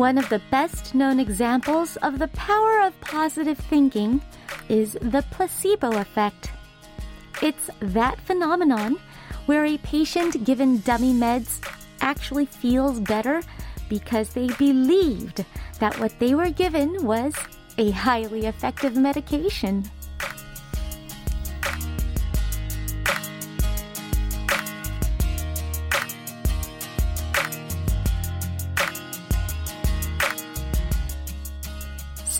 One of the best known examples of the power of positive thinking is the placebo effect. It's that phenomenon where a patient given dummy meds actually feels better because they believed that what they were given was a highly effective medication.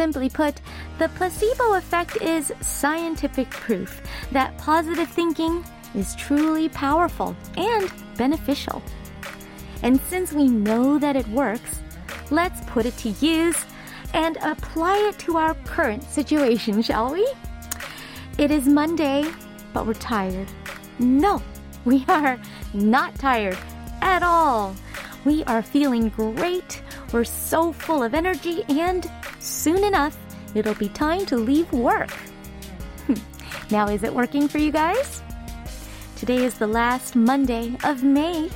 Simply put, the placebo effect is scientific proof that positive thinking is truly powerful and beneficial. And since we know that it works, let's put it to use and apply it to our current situation, shall we? It is Monday, but we're tired. No, we are not tired at all. We are feeling great. We're so full of energy and soon enough, it'll be time to leave work. now, is it working for you guys? Today is the last Monday of May.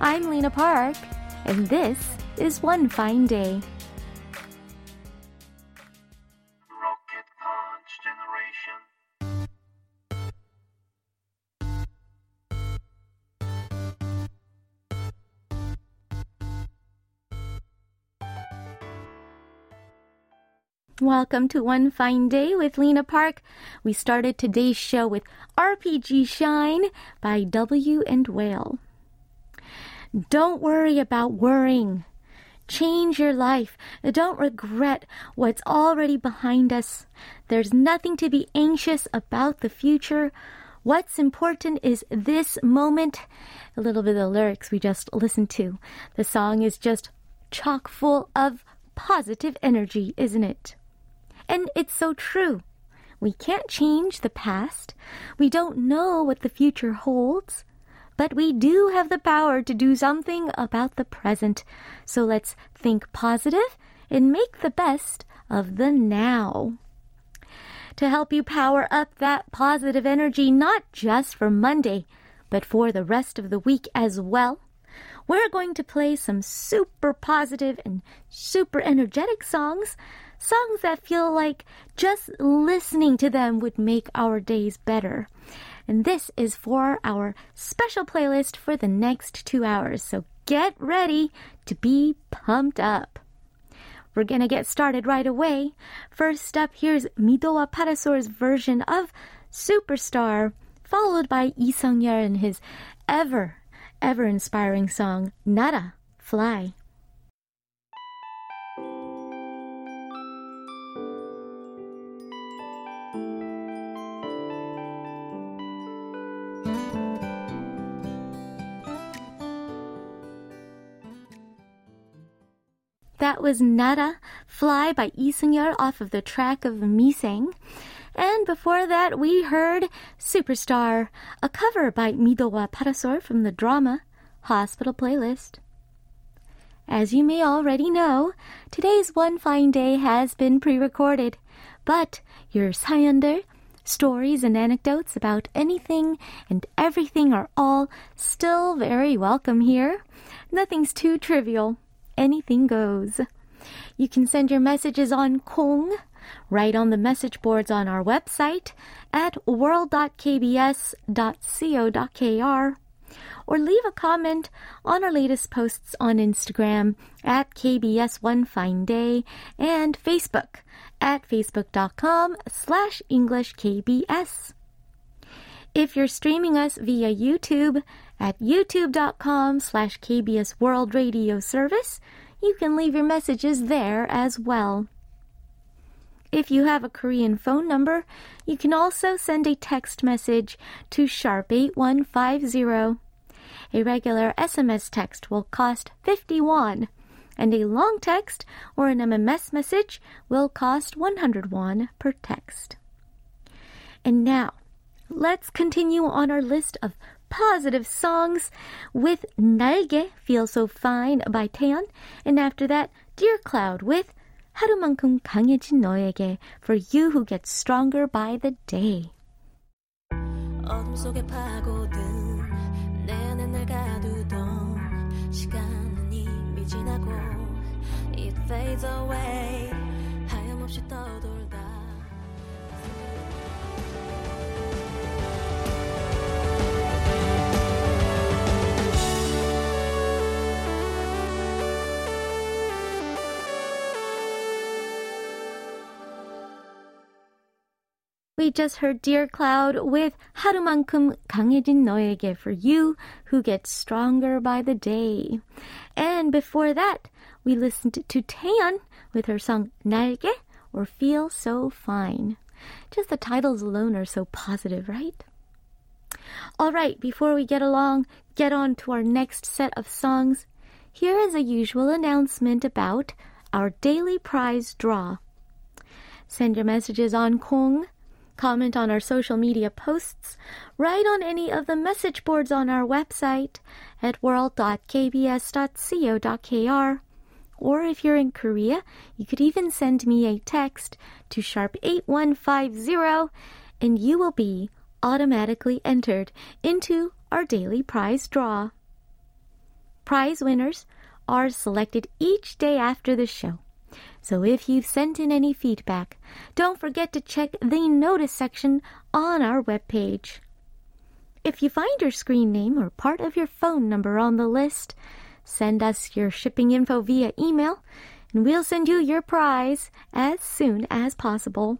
I'm Lena Park, and this is One Fine Day. Welcome to One Fine Day with Lena Park. We started today's show with RPG Shine by W and Whale. Don't worry about worrying. Change your life. Don't regret what's already behind us. There's nothing to be anxious about the future. What's important is this moment. A little bit of the lyrics we just listened to. The song is just chock full of positive energy, isn't it? And it's so true. We can't change the past. We don't know what the future holds. But we do have the power to do something about the present. So let's think positive and make the best of the now. To help you power up that positive energy, not just for Monday, but for the rest of the week as well, we're going to play some super positive and super energetic songs songs that feel like just listening to them would make our days better. And this is for our special playlist for the next two hours. So get ready to be pumped up. We're gonna get started right away. First up, here's Midowa Parasor's version of Superstar, followed by Lee Sung-yeol and his ever, ever inspiring song, Nara, Fly. that was Nara Fly by Lee Sung-yeol off of the track of Misaeng. And before that, we heard Superstar, a cover by Midowa Parasor from the drama Hospital Playlist. As you may already know, today's One Fine Day has been pre recorded, but your Sayonder stories and anecdotes about anything and everything are all still very welcome here. Nothing's too trivial anything goes. You can send your messages on Kong, write on the message boards on our website at world.kbs.co.kr, or leave a comment on our latest posts on Instagram at KBS One Fine Day and Facebook at facebook.com slash English KBS. If you're streaming us via YouTube at youtube.com slash KBS World Radio Service, you can leave your messages there as well. If you have a Korean phone number, you can also send a text message to sharp 8150. A regular SMS text will cost 51, and a long text or an MMS message will cost 101 per text. And now, let's continue on our list of positive songs with 날개 Feel So Fine by Taeyeon And after that, Dear Cloud with 하루만큼 강해진 너에게 for you who gets stronger by the day. 어둠 속에 파고든 내내 날 가두던 시간은 이미 지나고 it fades away 하염없이 떠돌 We just heard Dear Cloud with 하루만큼 강해진 너에게 for you who gets stronger by the day. And before that, we listened to Taeyeon with her song 날개 or Feel So Fine. Just the titles alone are so positive, right? All right, before we get along, get on to our next set of songs, here is a usual announcement about our daily prize draw. Send your messages on Kong comment on our social media posts, write on any of the message boards on our website at world.kbs.co.kr. Or if you're in Korea, you could even send me a text to sharp 8150 and you will be automatically entered into our daily prize draw. Prize winners are selected each day after the show. So if you've sent in any feedback, don't forget to check the Notice section on our webpage. If you find your screen name or part of your phone number on the list, send us your shipping info via email, and we'll send you your prize as soon as possible.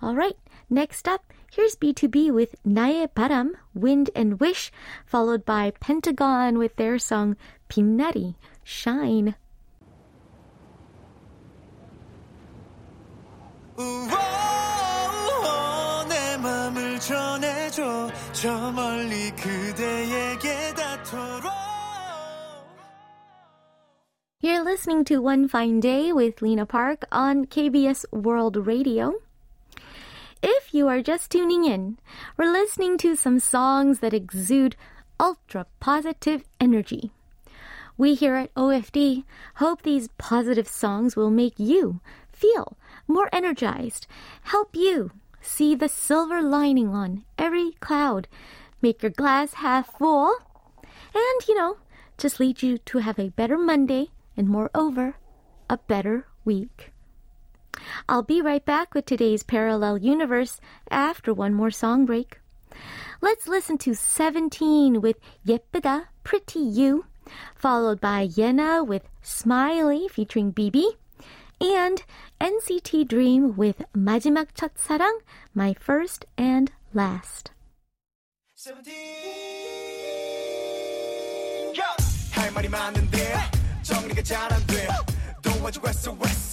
All right, next up, here's BTOB with Nae Param, Wind and Wish, followed by Pentagon with their song Pinari, Shine. 내 맘을 전해줘 저 멀리 그대에게 닿도록 You're listening to One Fine Day with Lena Park on KBS World Radio. If you are just tuning in, we're listening to some songs that exude ultra positive energy. We here at OFD hope these positive songs will make you feel more energized, help you see the silver lining on every cloud, make your glass half full, and, you know, just lead you to have a better Monday and, moreover, a better week. I'll be right back with today's parallel universe after one more song break. Let's listen to 17 with Yeppida, Pretty You, followed by Yena with Smiley featuring BIBI, and NCT Dream with 마지막 첫사랑, My First and Last. 할 말이 많은데 정리가 잘 안 돼 도와줘 west west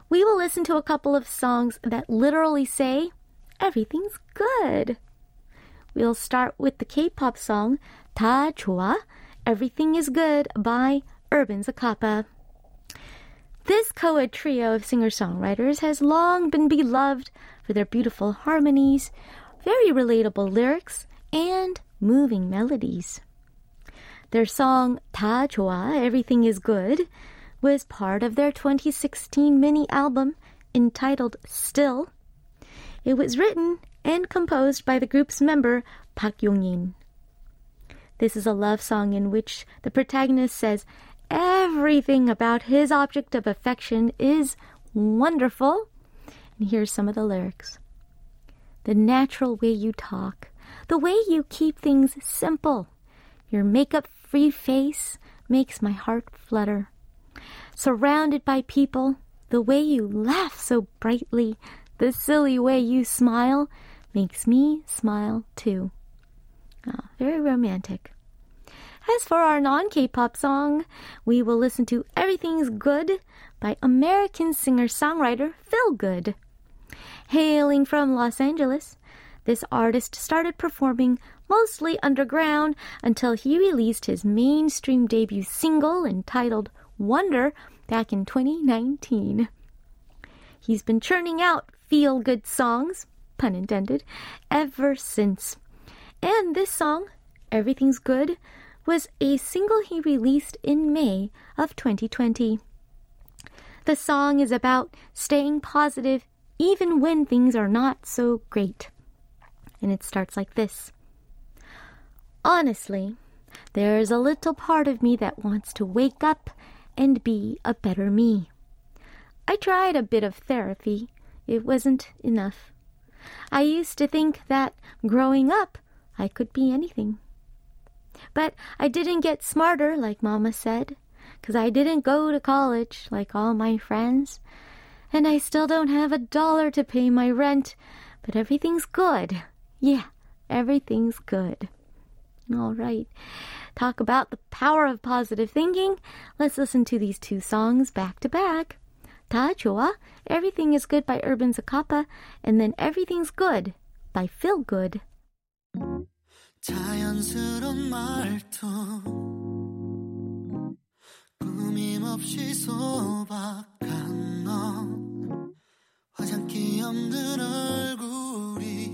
we will listen to a couple of songs that literally say, Everything's good. We'll start with the K pop song, Ta Chua, Everything is Good by Urban Zakapa. This co ed trio of singer songwriters has long been beloved for their beautiful harmonies, very relatable lyrics, and moving melodies. Their song Ta Chua, Everything is Good, was part of their 2016 mini album entitled Still. It was written and composed by the group's member Park Yong-in. This is a love song in which the protagonist says everything about his object of affection is wonderful. And here's some of the lyrics. The natural way you talk, the way you keep things simple, your makeup free face makes my heart flutter surrounded by people, the way you laugh so brightly, The silly way you smile makes me smile too. Oh, very romantic. As for our non K pop song, we will listen to Everything's Good by American singer songwriter Phil Good. Hailing from Los Angeles, this artist started performing mostly underground until he released his mainstream debut single entitled Wonder back in 2019. He's been churning out feel good songs, pun intended, ever since. And this song, Everything's Good, was a single he released in May of 2020. The song is about staying positive even when things are not so great. And it starts like this Honestly, there's a little part of me that wants to wake up and be a better me. I tried a bit of therapy. It wasn't enough. I used to think that growing up I could be anything. But I didn't get smarter, like Mama said, 'cause I didn't go to college like all my friends. And I still don't have a dollar to pay my rent, but everything's good. Yeah, everything's good. All right talk about the power of positive thinking, let's listen to these two songs back to back. Ta Chua, Everything is Good by Urban Zakapa, and then Everything's Good by Phil Good. 자연스러운 말투 꾸밈 소박한 너 화장기 없는 얼굴이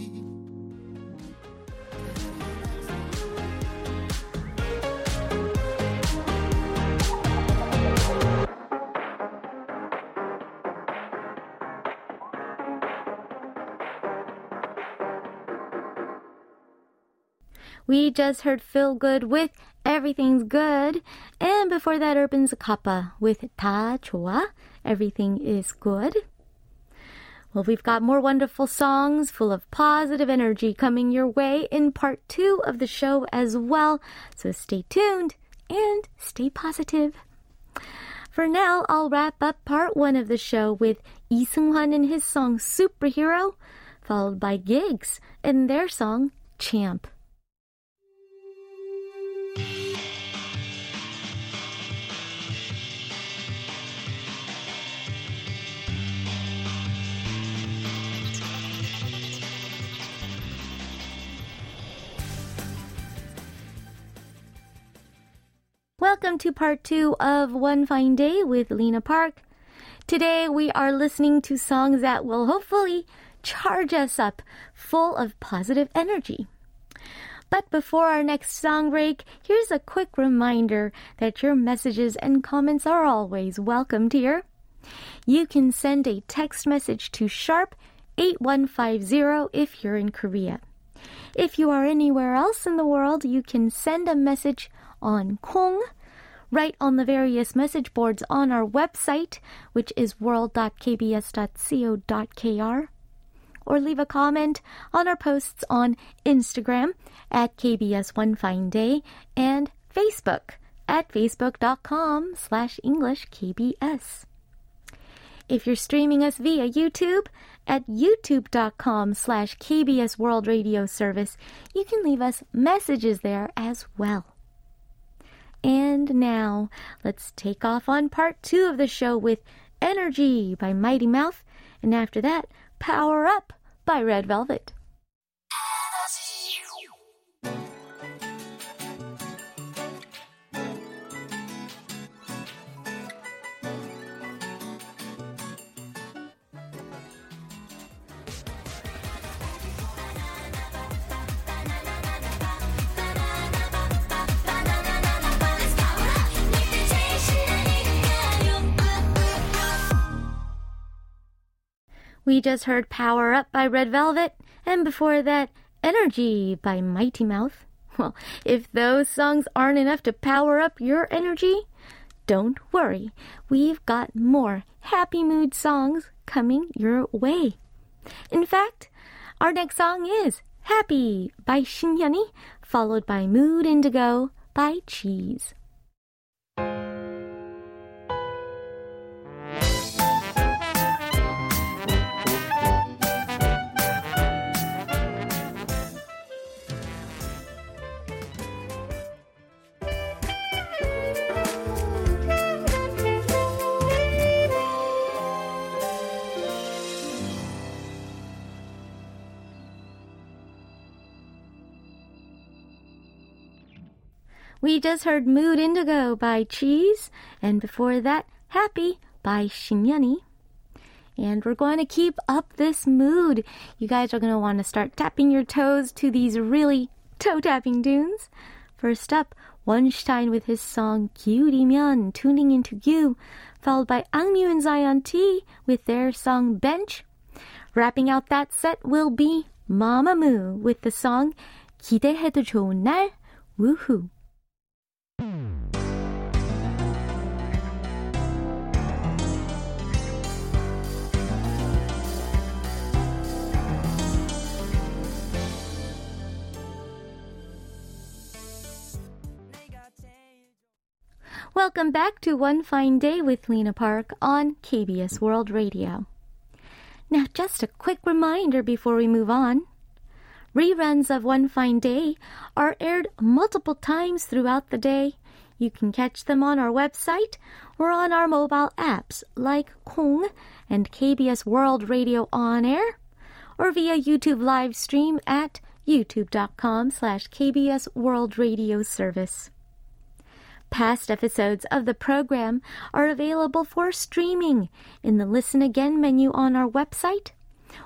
We just heard Phil Good with Everything's Good. And before that, Urban Zakapa with Ta Chua, Everything is Good. Well, we've got more wonderful songs full of positive energy coming your way in part two of the show as well. So stay tuned and stay positive. For now, I'll wrap up part one of the show with Lee Seung-hwan and his song Superhero, followed by Gigs and their song Champ. Welcome to part two of One Fine Day with Lena Park. Today we are listening to songs that will hopefully charge us up full of positive energy. But before our next song break, here's a quick reminder that your messages and comments are always welcomed here. You can send a text message to sharp 8150 if you're in Korea. If you are anywhere else in the world, you can send a message on Kong, right on the various message boards on our website, which is world.kbs.co.kr, or leave a comment on our posts on Instagram at KBS One Fine Day and Facebook at facebook.com slash English KBS. If you're streaming us via YouTube at youtube.com slash KBS World Radio Service, you can leave us messages there as well. And now, let's take off on part two of the show with Energy by Mighty Mouth, and after that, Power Up by Red Velvet. We just heard Power Up by Red Velvet, and before that, Energy by Mighty Mouth. Well, if those songs aren't enough to power up your energy, don't worry. We've got more happy mood songs coming your way. In fact, our next song is Happy by Shinhyun이, followed by Mood Indigo by Cheese. Just heard Mood Indigo by Cheese, and before that, Happy by Shinyani. And we're going to keep up this mood. You guys are going to want to start tapping your toes to these really toe tapping tunes. First up, Wonstein with his song Gyurimyeon, tuning into you, followed by AKMU and Zion T with their song Bench. Wrapping out that set will be Mamamoo with the song 기대해도 좋은 날, woohoo. Welcome back to One Fine Day with Lena Park on KBS World Radio. Now, just a quick reminder before we move on. Reruns of One Fine Day are aired multiple times throughout the day. You can catch them on our website or on our mobile apps like Kong and KBS World Radio On Air or via YouTube live stream at youtube.com slash KBS World Radio Service. Past episodes of the program are available for streaming in the Listen Again menu on our website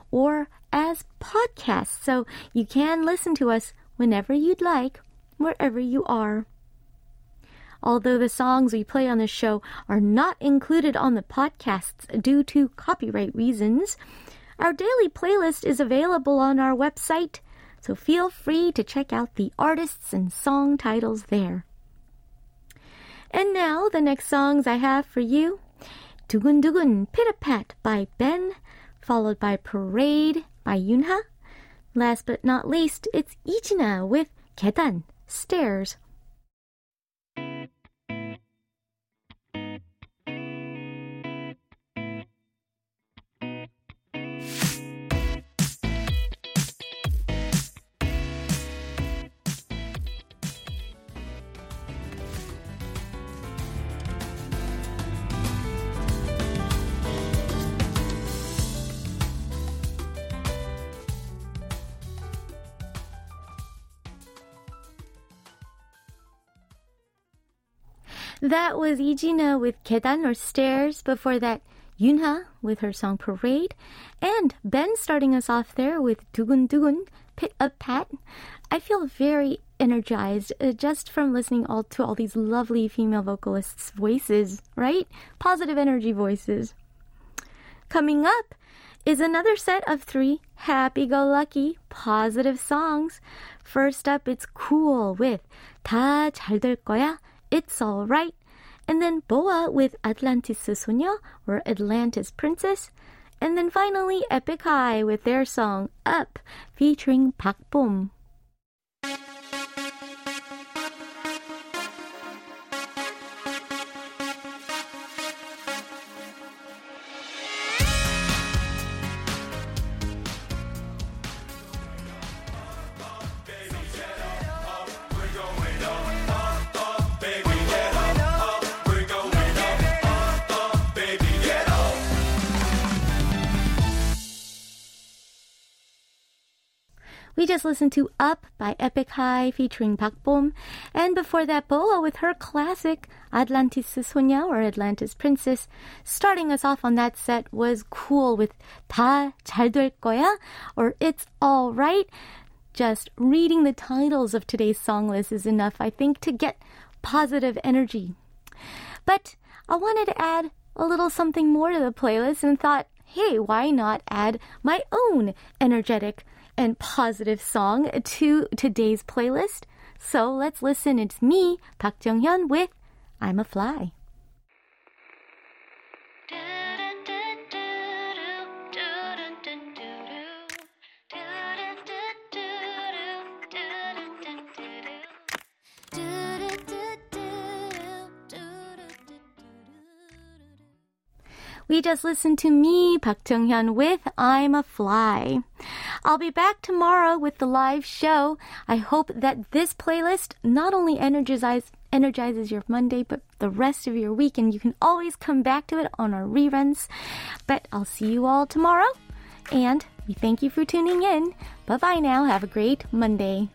or as podcasts, so you can listen to us whenever you'd like, wherever you are. Although the songs we play on the show are not included on the podcasts due to copyright reasons, our daily playlist is available on our website, so feel free to check out the artists and song titles there. And now, the next songs I have for you Dugun Dugun Pit-a-Pat by Ben, followed by Parade by Yunha. Last but not least, it's Ichina with 계단, Stairs. That was Ijina with 계단 or Stairs. Before that, Yunha with her song Parade. And Ben starting us off there with Dugun Dugun, Pit a Pat. I feel very energized uh, just from listening all to all these lovely female vocalists' voices, right? Positive energy voices. Coming up is another set of three happy go lucky positive songs. First up, it's Cool with 다 잘 될 거야. It's Alright. And then Boa with Atlantis 소녀 or Atlantis Princess. And then finally Epic High with their song Up featuring Park Bom. just listened to Up by Epic High featuring Park Bom, and before that, Boa with her classic Atlantis Sonia or Atlantis Princess. Starting us off on that set was Cool with "Ta Chal 될 거야 or It's All Right. Just reading the titles of today's song list is enough, I think, to get positive energy. But I wanted to add a little something more to the playlist and thought, hey, why not add my own energetic and positive song to today's playlist. So let's listen. It's me, Park Jung-hyun with I'm a Fly. We just listened to me, Park Jung-hyun, with I'm a Fly. I'll be back tomorrow with the live show. I hope that this playlist not only energizes energizes your Monday, but the rest of your week, and you can always come back to it on our reruns. But I'll see you all tomorrow, and we thank you for tuning in. Bye bye now. Have a great Monday.